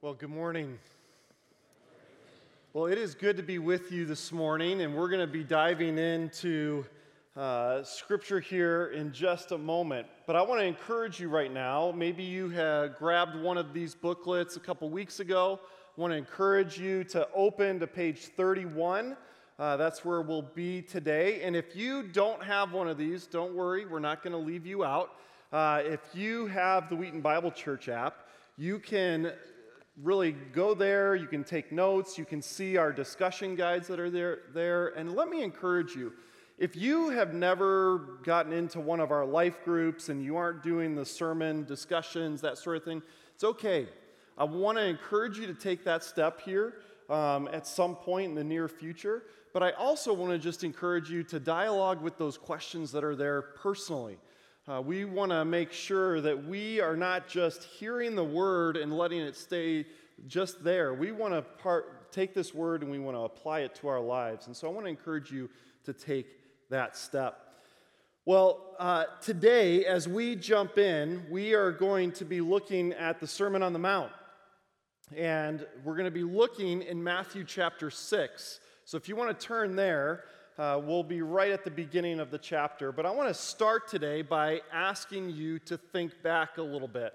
Well, good morning. Well, it is good to be with you this morning, and we're going to be diving into uh, scripture here in just a moment. But I want to encourage you right now. Maybe you have grabbed one of these booklets a couple weeks ago. I want to encourage you to open to page 31. Uh, that's where we'll be today. And if you don't have one of these, don't worry, we're not going to leave you out. Uh, if you have the Wheaton Bible Church app, you can really go there, you can take notes, you can see our discussion guides that are there, there. And let me encourage you if you have never gotten into one of our life groups and you aren't doing the sermon discussions, that sort of thing, it's okay. I want to encourage you to take that step here um, at some point in the near future. But I also want to just encourage you to dialogue with those questions that are there personally. Uh, we want to make sure that we are not just hearing the word and letting it stay just there. We want to part, take this word and we want to apply it to our lives. And so I want to encourage you to take that step. Well, uh, today, as we jump in, we are going to be looking at the Sermon on the Mount. And we're going to be looking in Matthew chapter 6. So if you want to turn there, uh, we'll be right at the beginning of the chapter. But I want to start today by asking you to think back a little bit.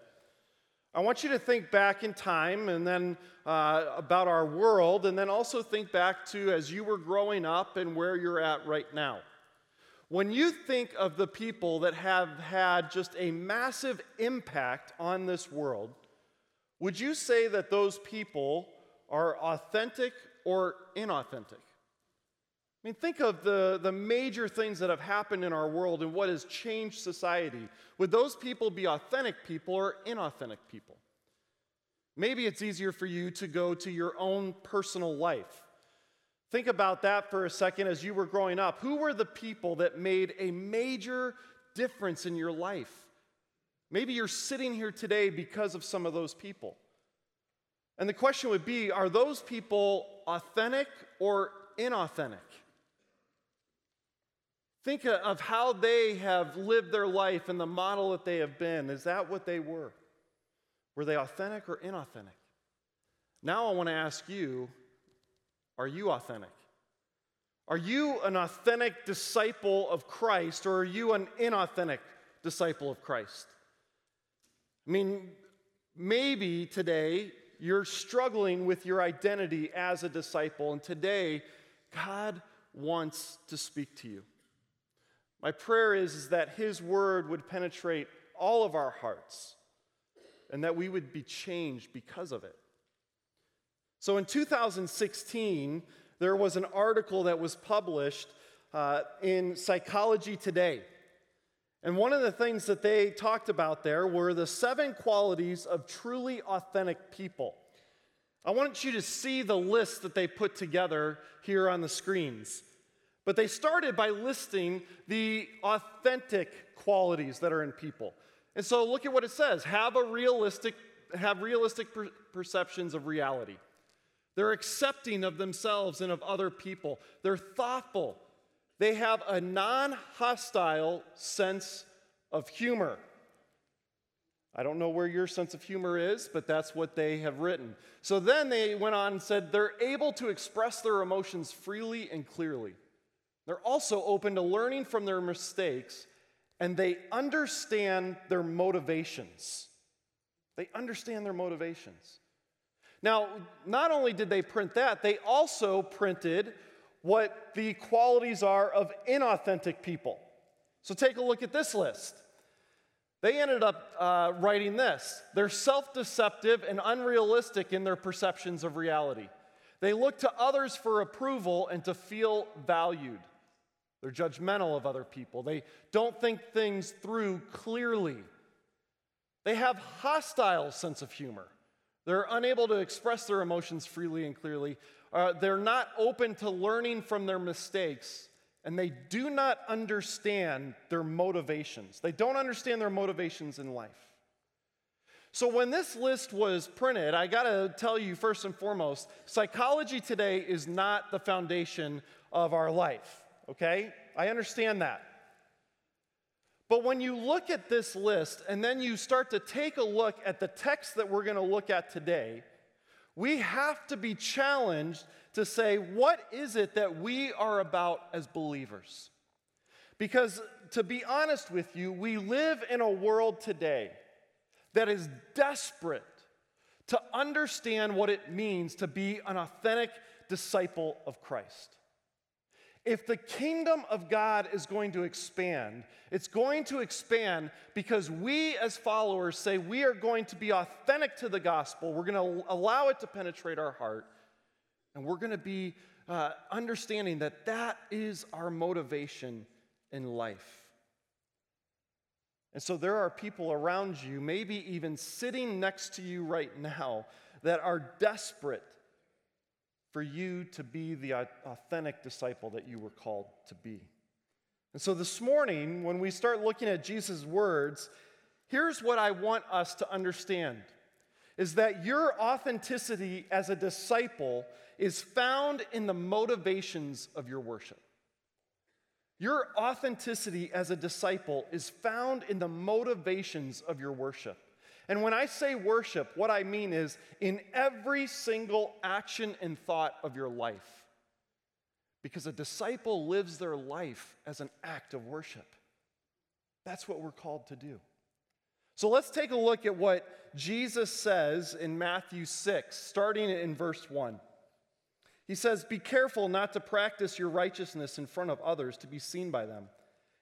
I want you to think back in time and then uh, about our world, and then also think back to as you were growing up and where you're at right now. When you think of the people that have had just a massive impact on this world, would you say that those people are authentic or inauthentic? I mean, think of the, the major things that have happened in our world and what has changed society. Would those people be authentic people or inauthentic people? Maybe it's easier for you to go to your own personal life. Think about that for a second as you were growing up. Who were the people that made a major difference in your life? Maybe you're sitting here today because of some of those people. And the question would be are those people authentic or inauthentic? Think of how they have lived their life and the model that they have been. Is that what they were? Were they authentic or inauthentic? Now I want to ask you are you authentic? Are you an authentic disciple of Christ or are you an inauthentic disciple of Christ? I mean, maybe today you're struggling with your identity as a disciple, and today God wants to speak to you. My prayer is, is that His word would penetrate all of our hearts and that we would be changed because of it. So in 2016, there was an article that was published uh, in Psychology Today. And one of the things that they talked about there were the seven qualities of truly authentic people. I want you to see the list that they put together here on the screens. But they started by listing the authentic qualities that are in people. And so look at what it says have a realistic have realistic per- perceptions of reality. They're accepting of themselves and of other people. They're thoughtful. They have a non-hostile sense of humor. I don't know where your sense of humor is, but that's what they have written. So then they went on and said they're able to express their emotions freely and clearly. They're also open to learning from their mistakes and they understand their motivations. They understand their motivations. Now, not only did they print that, they also printed what the qualities are of inauthentic people. So take a look at this list. They ended up uh, writing this they're self deceptive and unrealistic in their perceptions of reality. They look to others for approval and to feel valued. They're judgmental of other people. They don't think things through clearly. They have hostile sense of humor. They're unable to express their emotions freely and clearly. Uh, they're not open to learning from their mistakes, and they do not understand their motivations. They don't understand their motivations in life. So, when this list was printed, I gotta tell you first and foremost psychology today is not the foundation of our life okay? I understand that. But when you look at this list and then you start to take a look at the text that we're going to look at today, We have to be challenged to say, what is it that we are about as believers? Because to be honest with you, we live in a world today that is desperate to understand what it means to be an authentic disciple of Christ. If the kingdom of God is going to expand, it's going to expand because we as followers say we are going to be authentic to the gospel. We're going to allow it to penetrate our heart. And we're going to be uh, understanding that that is our motivation in life. And so there are people around you, maybe even sitting next to you right now, that are desperate for you to be the authentic disciple that you were called to be. And so this morning, when we start looking at Jesus' words, here's what I want us to understand is that your authenticity as a disciple is found in the motivations of your worship. Your authenticity as a disciple is found in the motivations of your worship. And when I say worship, what I mean is in every single action and thought of your life. Because a disciple lives their life as an act of worship. That's what we're called to do. So let's take a look at what Jesus says in Matthew 6, starting in verse 1. He says, Be careful not to practice your righteousness in front of others to be seen by them.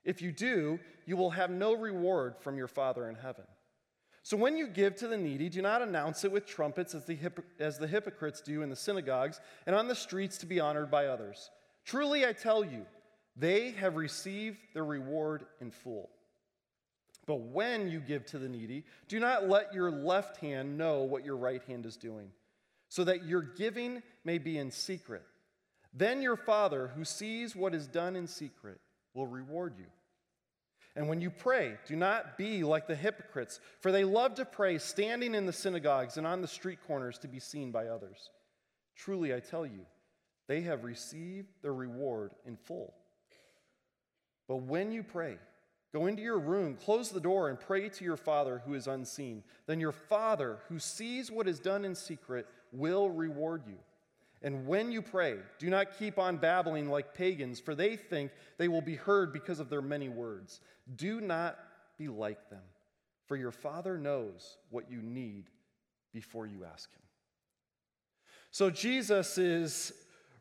If you do, you will have no reward from your Father in heaven. So when you give to the needy, do not announce it with trumpets as the, as the hypocrites do in the synagogues and on the streets to be honored by others. Truly, I tell you, they have received their reward in full. But when you give to the needy, do not let your left hand know what your right hand is doing, so that your giving may be in secret. Then your Father, who sees what is done in secret, will reward you. And when you pray, do not be like the hypocrites, for they love to pray standing in the synagogues and on the street corners to be seen by others. Truly, I tell you, they have received their reward in full. But when you pray, go into your room, close the door, and pray to your Father who is unseen. Then your Father, who sees what is done in secret, will reward you. And when you pray, do not keep on babbling like pagans, for they think they will be heard because of their many words. Do not be like them, for your Father knows what you need before you ask Him. So Jesus is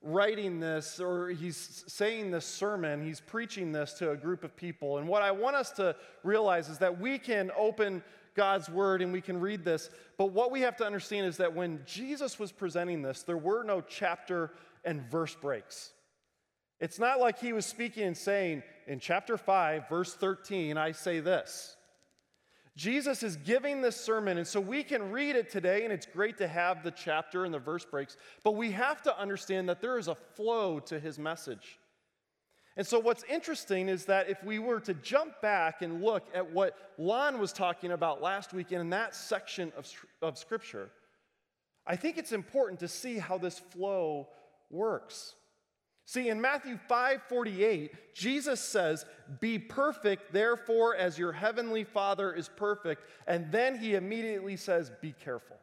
writing this, or he's saying this sermon, he's preaching this to a group of people. And what I want us to realize is that we can open God's word and we can read this. But what we have to understand is that when Jesus was presenting this, there were no chapter and verse breaks. It's not like he was speaking and saying, in chapter 5, verse 13, I say this. Jesus is giving this sermon, and so we can read it today, and it's great to have the chapter and the verse breaks, but we have to understand that there is a flow to his message. And so, what's interesting is that if we were to jump back and look at what Lon was talking about last week in that section of, of Scripture, I think it's important to see how this flow works. See, in Matthew 5 48, Jesus says, Be perfect, therefore, as your heavenly Father is perfect. And then he immediately says, Be careful.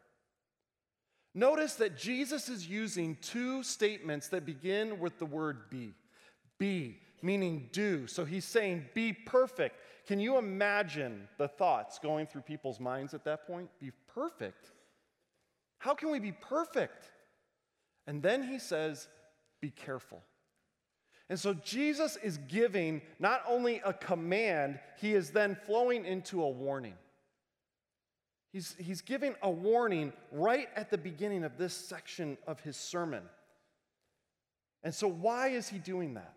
Notice that Jesus is using two statements that begin with the word be. Be, meaning do. So he's saying, be perfect. Can you imagine the thoughts going through people's minds at that point? Be perfect. How can we be perfect? And then he says, be careful. And so Jesus is giving not only a command, he is then flowing into a warning. He's, he's giving a warning right at the beginning of this section of his sermon. And so, why is he doing that?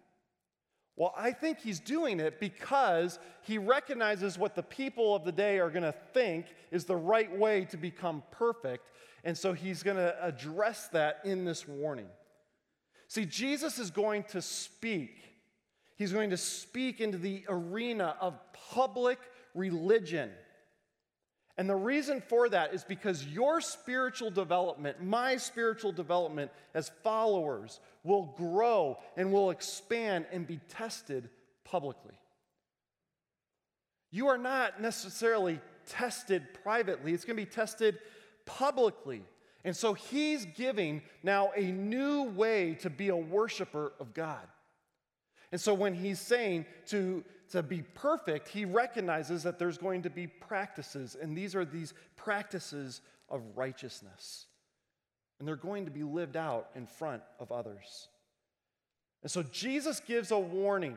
Well, I think he's doing it because he recognizes what the people of the day are going to think is the right way to become perfect. And so he's going to address that in this warning. See, Jesus is going to speak. He's going to speak into the arena of public religion. And the reason for that is because your spiritual development, my spiritual development as followers, will grow and will expand and be tested publicly. You are not necessarily tested privately, it's going to be tested publicly. And so he's giving now a new way to be a worshiper of God. And so when he's saying to, to be perfect, he recognizes that there's going to be practices, and these are these practices of righteousness. And they're going to be lived out in front of others. And so Jesus gives a warning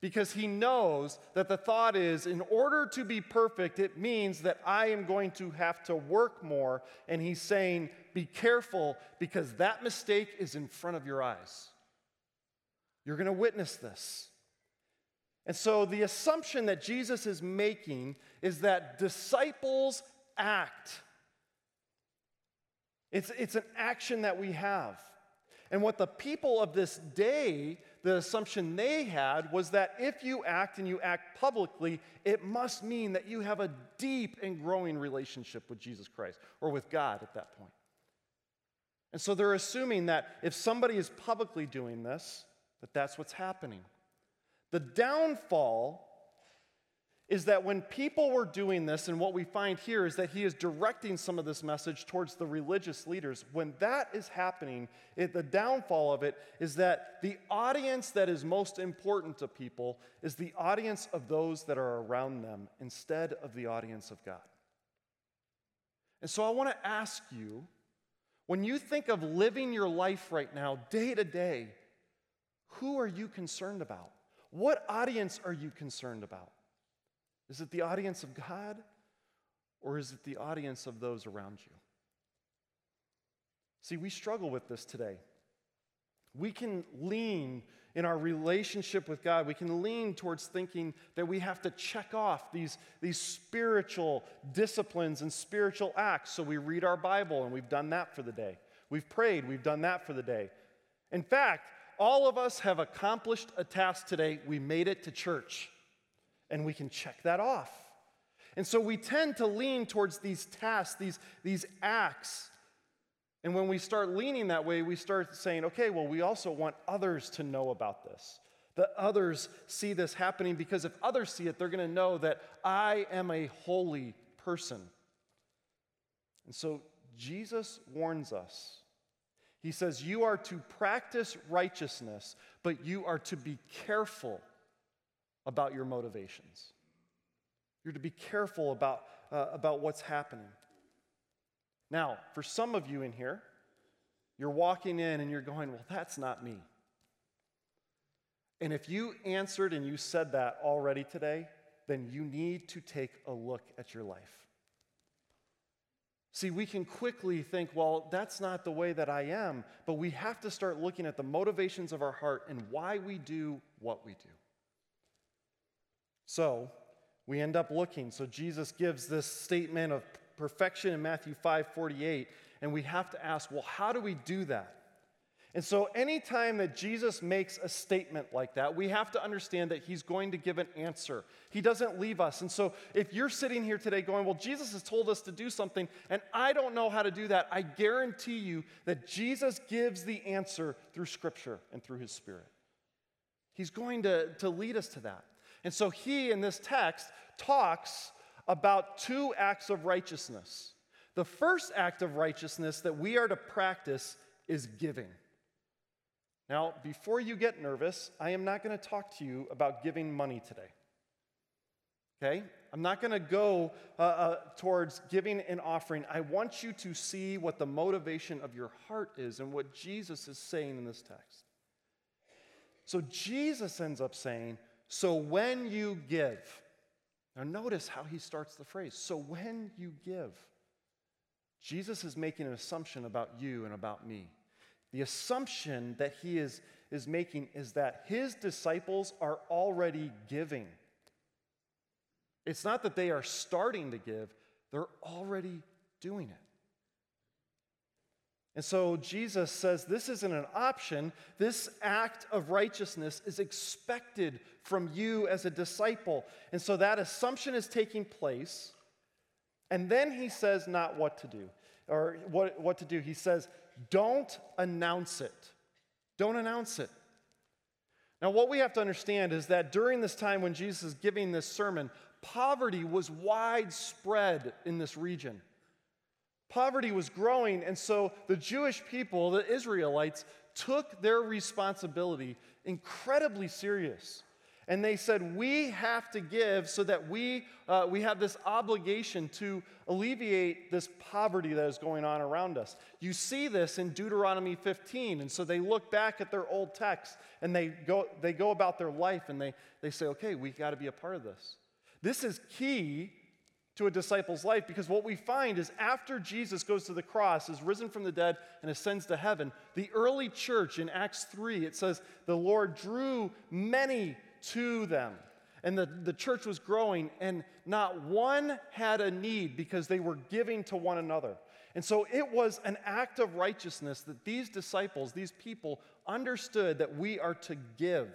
because he knows that the thought is in order to be perfect, it means that I am going to have to work more. And he's saying, be careful because that mistake is in front of your eyes. You're going to witness this. And so the assumption that Jesus is making is that disciples act. It's, it's an action that we have. And what the people of this day, the assumption they had was that if you act and you act publicly, it must mean that you have a deep and growing relationship with Jesus Christ or with God at that point. And so they're assuming that if somebody is publicly doing this, that that's what's happening. The downfall is that when people were doing this, and what we find here is that he is directing some of this message towards the religious leaders. When that is happening, it, the downfall of it is that the audience that is most important to people is the audience of those that are around them instead of the audience of God. And so I want to ask you when you think of living your life right now, day to day, who are you concerned about? What audience are you concerned about? Is it the audience of God or is it the audience of those around you? See, we struggle with this today. We can lean in our relationship with God, we can lean towards thinking that we have to check off these, these spiritual disciplines and spiritual acts. So we read our Bible and we've done that for the day. We've prayed, we've done that for the day. In fact, all of us have accomplished a task today. We made it to church and we can check that off. And so we tend to lean towards these tasks, these, these acts. And when we start leaning that way, we start saying, okay, well, we also want others to know about this. That others see this happening because if others see it, they're going to know that I am a holy person. And so Jesus warns us. He says, You are to practice righteousness, but you are to be careful about your motivations. You're to be careful about, uh, about what's happening. Now, for some of you in here, you're walking in and you're going, Well, that's not me. And if you answered and you said that already today, then you need to take a look at your life. See, we can quickly think, well, that's not the way that I am, but we have to start looking at the motivations of our heart and why we do what we do. So we end up looking. So Jesus gives this statement of perfection in Matthew 5 48, and we have to ask, well, how do we do that? And so, anytime that Jesus makes a statement like that, we have to understand that he's going to give an answer. He doesn't leave us. And so, if you're sitting here today going, Well, Jesus has told us to do something, and I don't know how to do that, I guarantee you that Jesus gives the answer through Scripture and through his Spirit. He's going to, to lead us to that. And so he, in this text, talks about two acts of righteousness. The first act of righteousness that we are to practice is giving. Now, before you get nervous, I am not going to talk to you about giving money today. Okay? I'm not going to go uh, uh, towards giving an offering. I want you to see what the motivation of your heart is and what Jesus is saying in this text. So, Jesus ends up saying, so when you give, now notice how he starts the phrase. So when you give, Jesus is making an assumption about you and about me. The assumption that he is, is making is that his disciples are already giving. It's not that they are starting to give, they're already doing it. And so Jesus says this isn't an option. This act of righteousness is expected from you as a disciple. And so that assumption is taking place. And then he says not what to do or what, what to do. He says, don't announce it. Don't announce it. Now, what we have to understand is that during this time when Jesus is giving this sermon, poverty was widespread in this region. Poverty was growing, and so the Jewish people, the Israelites, took their responsibility incredibly serious. And they said, We have to give so that we, uh, we have this obligation to alleviate this poverty that is going on around us. You see this in Deuteronomy 15. And so they look back at their old text and they go, they go about their life and they, they say, Okay, we got to be a part of this. This is key to a disciple's life because what we find is after Jesus goes to the cross, is risen from the dead, and ascends to heaven, the early church in Acts 3, it says, the Lord drew many to them. And the, the church was growing, and not one had a need because they were giving to one another. And so it was an act of righteousness that these disciples, these people, understood that we are to give.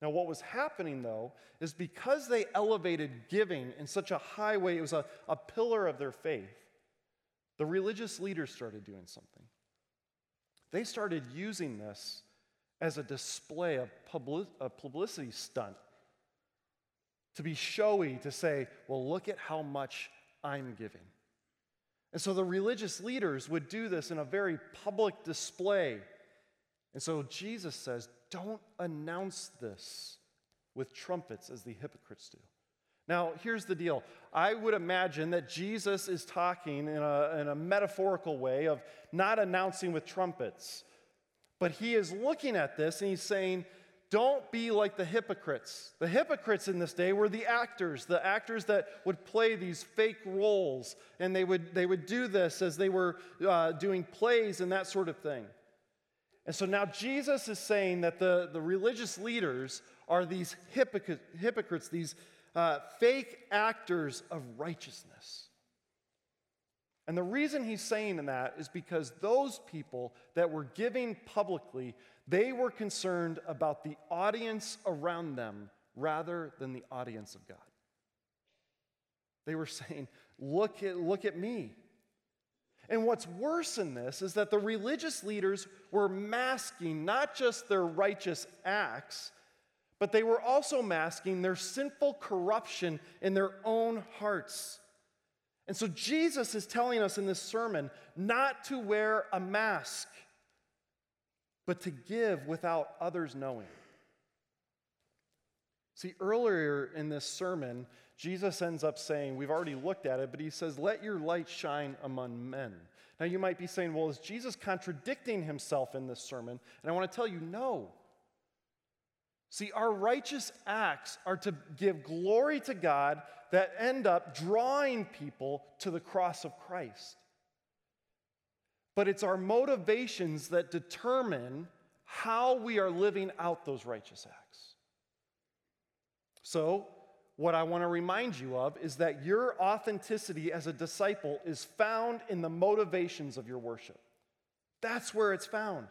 Now, what was happening though is because they elevated giving in such a high way, it was a, a pillar of their faith, the religious leaders started doing something. They started using this as a display of public, a publicity stunt to be showy, to say, well, look at how much I'm giving. And so the religious leaders would do this in a very public display. And so Jesus says, don't announce this with trumpets as the hypocrites do. Now, here's the deal. I would imagine that Jesus is talking in a, in a metaphorical way of not announcing with trumpets. But he is looking at this and he's saying, don't be like the hypocrites. The hypocrites in this day were the actors, the actors that would play these fake roles, and they would, they would do this as they were uh, doing plays and that sort of thing. And so now Jesus is saying that the, the religious leaders are these hypocrites, these uh, fake actors of righteousness. And the reason he's saying that is because those people that were giving publicly, they were concerned about the audience around them rather than the audience of God. They were saying, look at, look at me. And what's worse in this is that the religious leaders were masking not just their righteous acts, but they were also masking their sinful corruption in their own hearts. And so Jesus is telling us in this sermon not to wear a mask, but to give without others knowing. See, earlier in this sermon, Jesus ends up saying, we've already looked at it, but he says, Let your light shine among men. Now, you might be saying, Well, is Jesus contradicting himself in this sermon? And I want to tell you, no. See, our righteous acts are to give glory to God that end up drawing people to the cross of Christ. But it's our motivations that determine how we are living out those righteous acts. So, what I want to remind you of is that your authenticity as a disciple is found in the motivations of your worship. That's where it's found.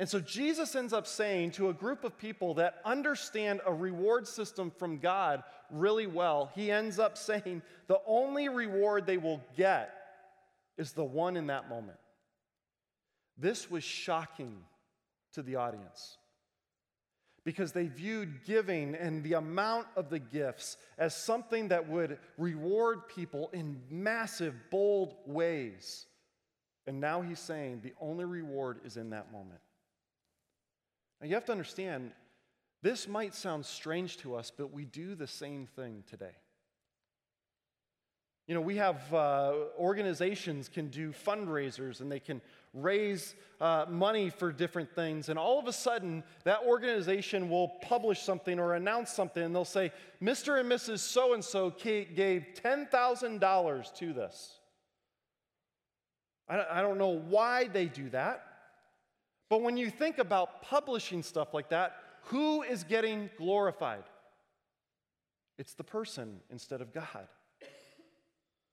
And so Jesus ends up saying to a group of people that understand a reward system from God really well, he ends up saying the only reward they will get is the one in that moment. This was shocking to the audience because they viewed giving and the amount of the gifts as something that would reward people in massive, bold ways. And now he's saying the only reward is in that moment. Now, you have to understand, this might sound strange to us, but we do the same thing today. You know, we have uh, organizations can do fundraisers and they can raise uh, money for different things. And all of a sudden, that organization will publish something or announce something and they'll say, Mr. and Mrs. So and so gave $10,000 to this. I don't know why they do that. But when you think about publishing stuff like that, who is getting glorified? It's the person instead of God.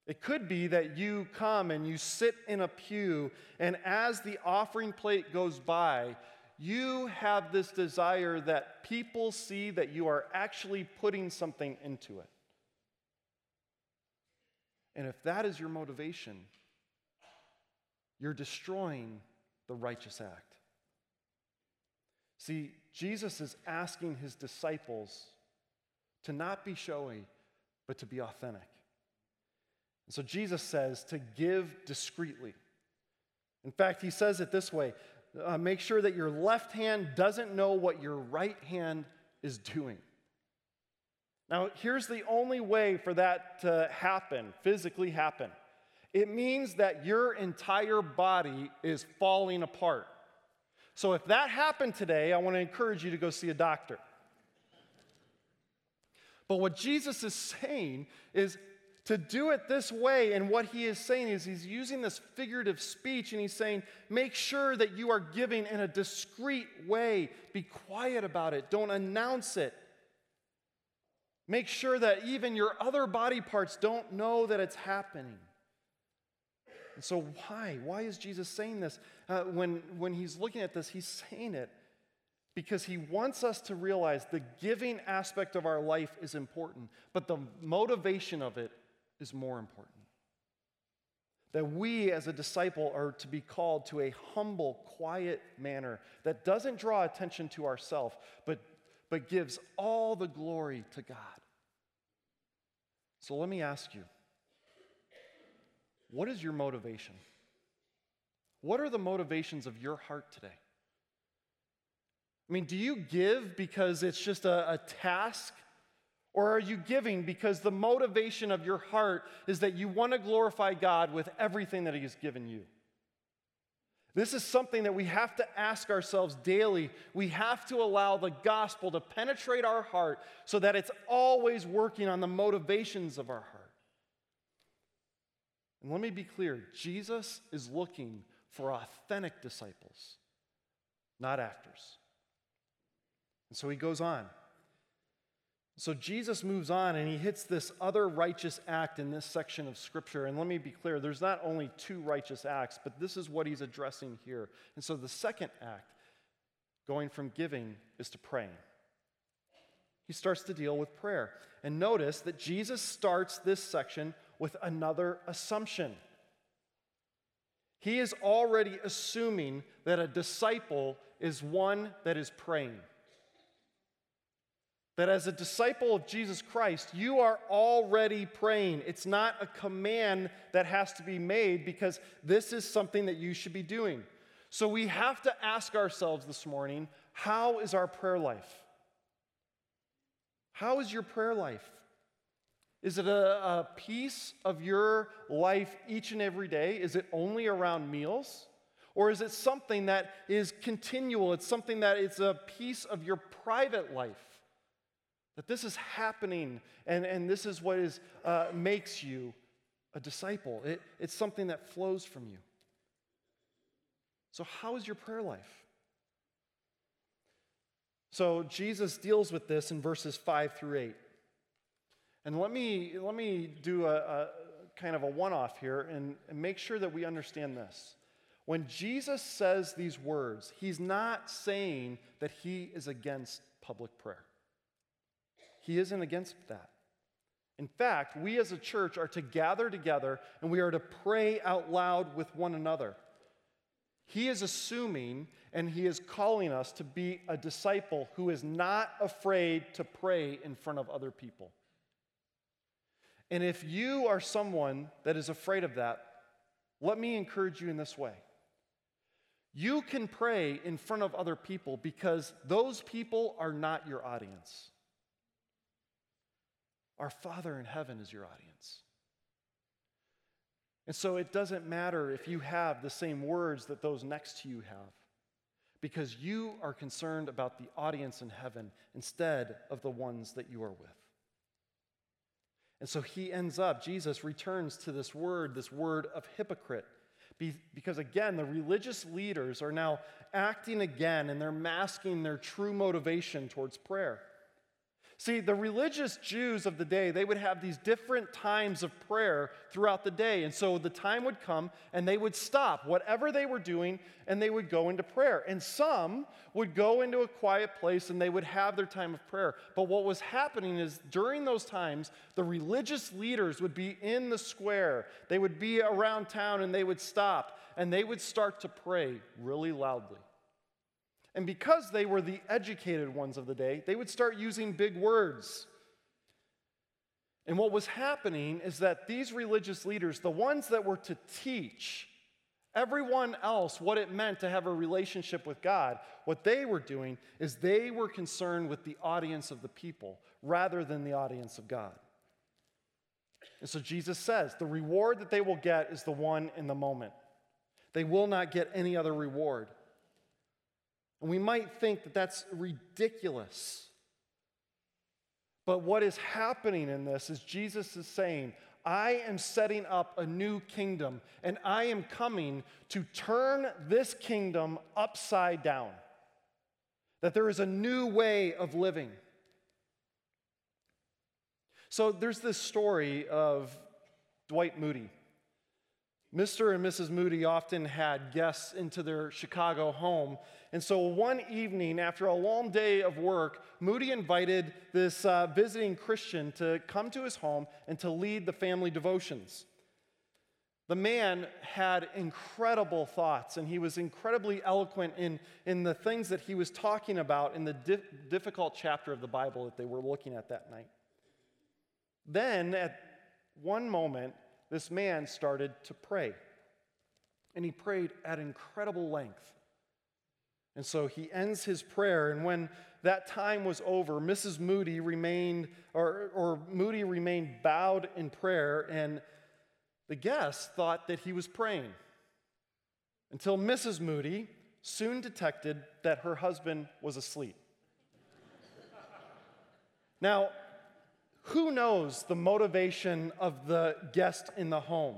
It could be that you come and you sit in a pew, and as the offering plate goes by, you have this desire that people see that you are actually putting something into it. And if that is your motivation, you're destroying the righteous act. See, Jesus is asking his disciples to not be showy, but to be authentic. So Jesus says to give discreetly. In fact, he says it this way uh, make sure that your left hand doesn't know what your right hand is doing. Now, here's the only way for that to happen, physically happen. It means that your entire body is falling apart. So, if that happened today, I want to encourage you to go see a doctor. But what Jesus is saying is to do it this way. And what he is saying is he's using this figurative speech and he's saying, make sure that you are giving in a discreet way. Be quiet about it, don't announce it. Make sure that even your other body parts don't know that it's happening. And so, why? Why is Jesus saying this? Uh, when, when he's looking at this, he's saying it because he wants us to realize the giving aspect of our life is important, but the motivation of it is more important. That we as a disciple are to be called to a humble, quiet manner that doesn't draw attention to ourselves, but, but gives all the glory to God. So let me ask you what is your motivation? What are the motivations of your heart today? I mean, do you give because it's just a, a task or are you giving because the motivation of your heart is that you want to glorify God with everything that He has given you? This is something that we have to ask ourselves daily. We have to allow the gospel to penetrate our heart so that it's always working on the motivations of our heart. And let me be clear Jesus is looking for authentic disciples, not actors. And so he goes on. So Jesus moves on and he hits this other righteous act in this section of scripture. And let me be clear there's not only two righteous acts, but this is what he's addressing here. And so the second act, going from giving, is to praying. He starts to deal with prayer. And notice that Jesus starts this section with another assumption. He is already assuming that a disciple is one that is praying that as a disciple of Jesus Christ, you are already praying. It's not a command that has to be made because this is something that you should be doing. So we have to ask ourselves this morning how is our prayer life? How is your prayer life? Is it a, a piece of your life each and every day? Is it only around meals? Or is it something that is continual? It's something that is a piece of your private life? That this is happening and, and this is what is, uh, makes you a disciple. It, it's something that flows from you. So, how is your prayer life? So, Jesus deals with this in verses 5 through 8. And let me, let me do a, a kind of a one off here and, and make sure that we understand this. When Jesus says these words, he's not saying that he is against public prayer. He isn't against that. In fact, we as a church are to gather together and we are to pray out loud with one another. He is assuming and he is calling us to be a disciple who is not afraid to pray in front of other people. And if you are someone that is afraid of that, let me encourage you in this way. You can pray in front of other people because those people are not your audience. Our Father in heaven is your audience. And so it doesn't matter if you have the same words that those next to you have, because you are concerned about the audience in heaven instead of the ones that you are with. And so he ends up, Jesus returns to this word, this word of hypocrite. Because again, the religious leaders are now acting again and they're masking their true motivation towards prayer. See, the religious Jews of the day, they would have these different times of prayer throughout the day. And so the time would come and they would stop whatever they were doing and they would go into prayer. And some would go into a quiet place and they would have their time of prayer. But what was happening is during those times, the religious leaders would be in the square, they would be around town and they would stop and they would start to pray really loudly. And because they were the educated ones of the day, they would start using big words. And what was happening is that these religious leaders, the ones that were to teach everyone else what it meant to have a relationship with God, what they were doing is they were concerned with the audience of the people rather than the audience of God. And so Jesus says the reward that they will get is the one in the moment. They will not get any other reward. And we might think that that's ridiculous. But what is happening in this is Jesus is saying, I am setting up a new kingdom, and I am coming to turn this kingdom upside down. That there is a new way of living. So there's this story of Dwight Moody. Mr. and Mrs. Moody often had guests into their Chicago home. And so one evening, after a long day of work, Moody invited this uh, visiting Christian to come to his home and to lead the family devotions. The man had incredible thoughts, and he was incredibly eloquent in, in the things that he was talking about in the di- difficult chapter of the Bible that they were looking at that night. Then, at one moment, this man started to pray. And he prayed at incredible length. And so he ends his prayer, and when that time was over, Mrs. Moody remained, or, or Moody remained bowed in prayer, and the guests thought that he was praying. Until Mrs. Moody soon detected that her husband was asleep. now, who knows the motivation of the guest in the home?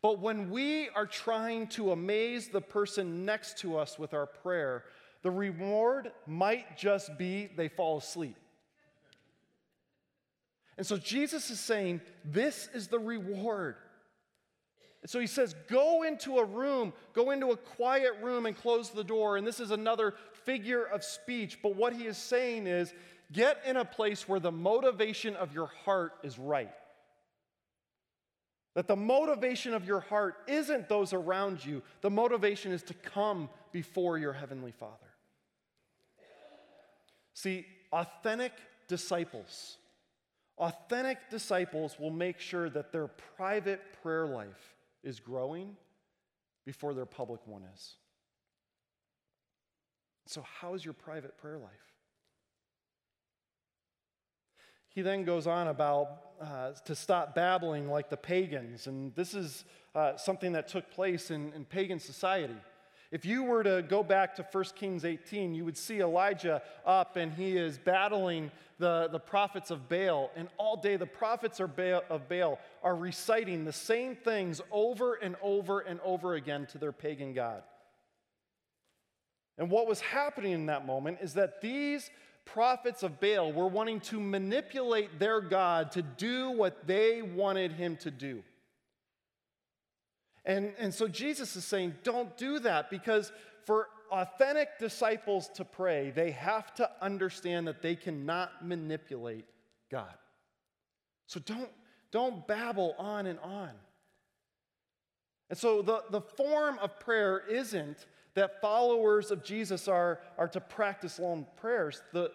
But when we are trying to amaze the person next to us with our prayer, the reward might just be they fall asleep. And so Jesus is saying, This is the reward. And so he says, Go into a room, go into a quiet room and close the door. And this is another figure of speech. But what he is saying is, Get in a place where the motivation of your heart is right. That the motivation of your heart isn't those around you, the motivation is to come before your Heavenly Father. See, authentic disciples, authentic disciples will make sure that their private prayer life is growing before their public one is. So, how is your private prayer life? He then goes on about uh, to stop babbling like the pagans. And this is uh, something that took place in, in pagan society. If you were to go back to 1 Kings 18, you would see Elijah up and he is battling the, the prophets of Baal. And all day, the prophets of Baal, of Baal are reciting the same things over and over and over again to their pagan God. And what was happening in that moment is that these prophets of Baal were wanting to manipulate their God to do what they wanted him to do. And, and so Jesus is saying, don't do that because for authentic disciples to pray, they have to understand that they cannot manipulate God. So don't, don't babble on and on. And so the, the form of prayer isn't that followers of Jesus are, are to practice long prayers. The,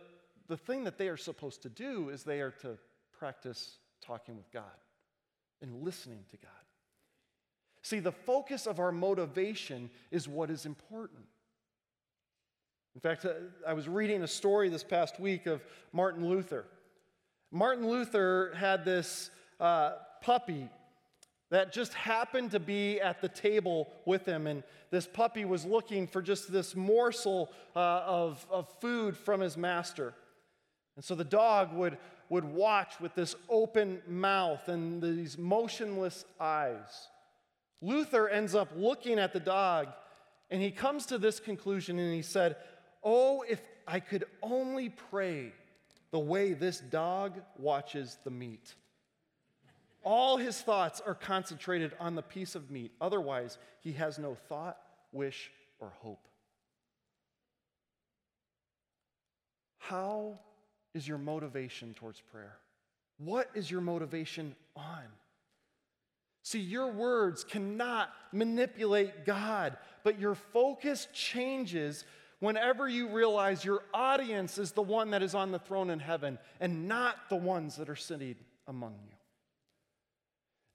the thing that they are supposed to do is they are to practice talking with God and listening to God. See, the focus of our motivation is what is important. In fact, uh, I was reading a story this past week of Martin Luther. Martin Luther had this uh, puppy that just happened to be at the table with him. And this puppy was looking for just this morsel uh, of, of food from his master. And so the dog would, would watch with this open mouth and these motionless eyes. Luther ends up looking at the dog and he comes to this conclusion and he said, Oh, if I could only pray the way this dog watches the meat. All his thoughts are concentrated on the piece of meat. Otherwise, he has no thought, wish, or hope. How is your motivation towards prayer? What is your motivation on? See, your words cannot manipulate God, but your focus changes whenever you realize your audience is the one that is on the throne in heaven and not the ones that are sitting among you.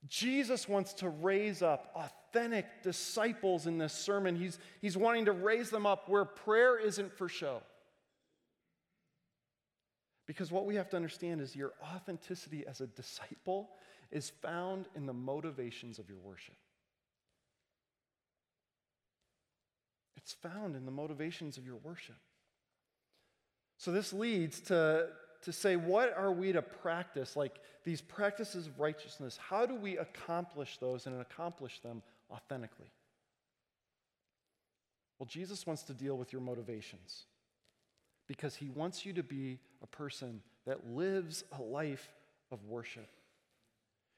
Jesus wants to raise up authentic disciples in this sermon. He's, he's wanting to raise them up where prayer isn't for show. Because what we have to understand is your authenticity as a disciple is found in the motivations of your worship. It's found in the motivations of your worship. So this leads to, to say, what are we to practice? Like these practices of righteousness, how do we accomplish those and accomplish them authentically? Well, Jesus wants to deal with your motivations because he wants you to be a person that lives a life of worship.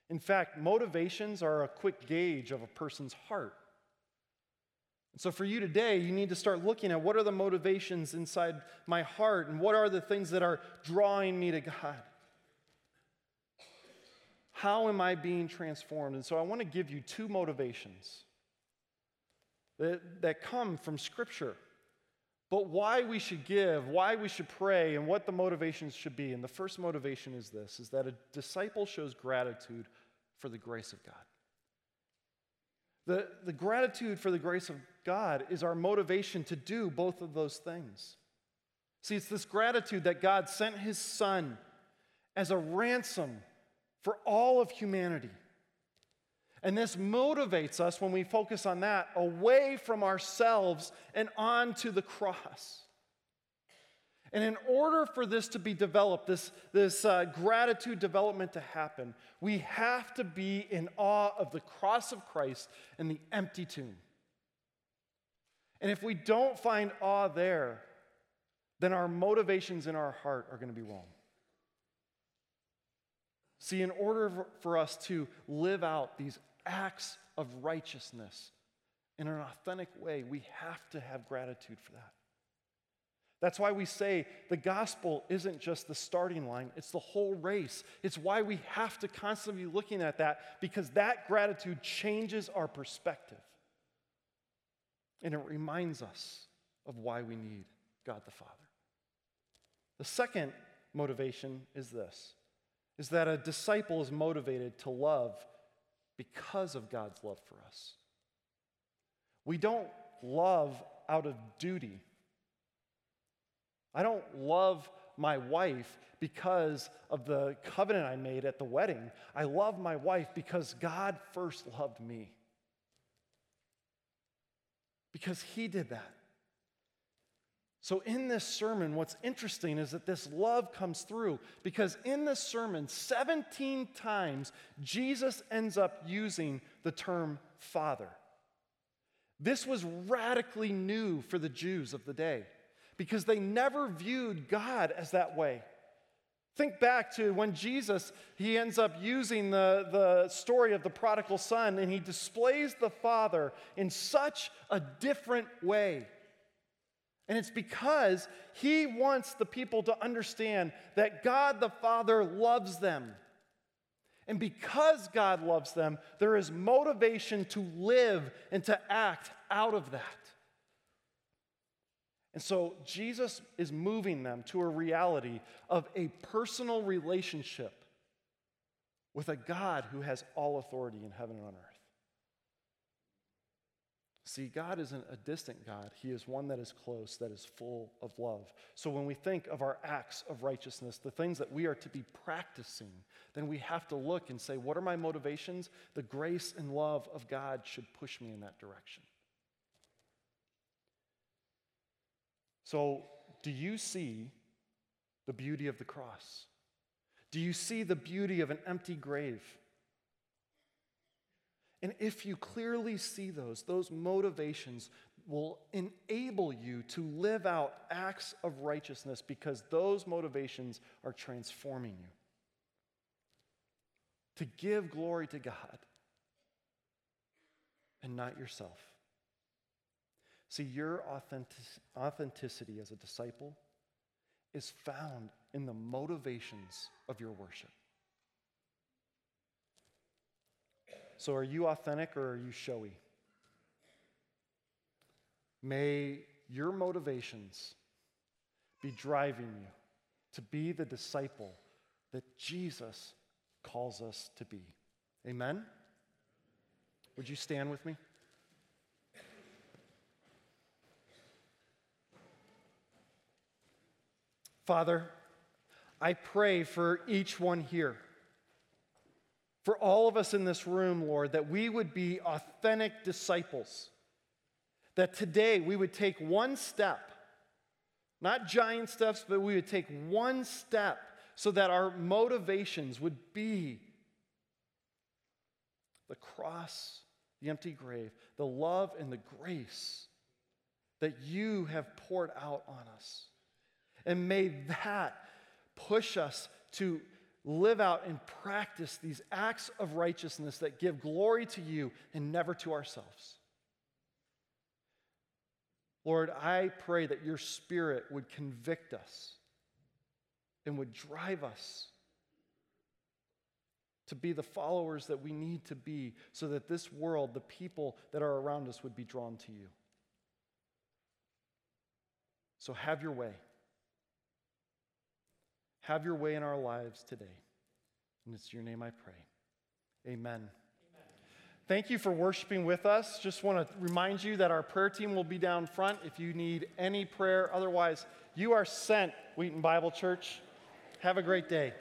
In fact, motivations are a quick gauge of a person's heart. And so for you today, you need to start looking at what are the motivations inside my heart and what are the things that are drawing me to God. How am I being transformed? And so I want to give you two motivations that, that come from Scripture, but why we should give, why we should pray, and what the motivations should be. And the first motivation is this is that a disciple shows gratitude for the grace of God. The, the gratitude for the grace of God is our motivation to do both of those things. See, it's this gratitude that God sent his son as a ransom for all of humanity. And this motivates us when we focus on that away from ourselves and onto the cross. And in order for this to be developed, this, this uh, gratitude development to happen, we have to be in awe of the cross of Christ and the empty tomb. And if we don't find awe there, then our motivations in our heart are going to be wrong. See, in order for us to live out these acts of righteousness in an authentic way, we have to have gratitude for that. That's why we say the gospel isn't just the starting line, it's the whole race. It's why we have to constantly be looking at that because that gratitude changes our perspective. And it reminds us of why we need God the Father. The second motivation is this is that a disciple is motivated to love because of God's love for us. We don't love out of duty. I don't love my wife because of the covenant I made at the wedding. I love my wife because God first loved me. Because he did that. So, in this sermon, what's interesting is that this love comes through because in this sermon, 17 times, Jesus ends up using the term Father. This was radically new for the Jews of the day because they never viewed God as that way. Think back to when Jesus, he ends up using the, the story of the prodigal son and he displays the Father in such a different way. And it's because he wants the people to understand that God the Father loves them. And because God loves them, there is motivation to live and to act out of that. And so Jesus is moving them to a reality of a personal relationship with a God who has all authority in heaven and on earth. See, God isn't a distant God. He is one that is close, that is full of love. So when we think of our acts of righteousness, the things that we are to be practicing, then we have to look and say, what are my motivations? The grace and love of God should push me in that direction. So, do you see the beauty of the cross? Do you see the beauty of an empty grave? And if you clearly see those, those motivations will enable you to live out acts of righteousness because those motivations are transforming you. To give glory to God and not yourself. See, your authentic- authenticity as a disciple is found in the motivations of your worship. So, are you authentic or are you showy? May your motivations be driving you to be the disciple that Jesus calls us to be. Amen? Would you stand with me? Father, I pray for each one here, for all of us in this room, Lord, that we would be authentic disciples. That today we would take one step, not giant steps, but we would take one step so that our motivations would be the cross, the empty grave, the love and the grace that you have poured out on us. And may that push us to live out and practice these acts of righteousness that give glory to you and never to ourselves. Lord, I pray that your spirit would convict us and would drive us to be the followers that we need to be so that this world, the people that are around us, would be drawn to you. So have your way. Have your way in our lives today. And it's your name I pray. Amen. Thank you for worshiping with us. Just want to remind you that our prayer team will be down front if you need any prayer. Otherwise, you are sent, Wheaton Bible Church. Have a great day.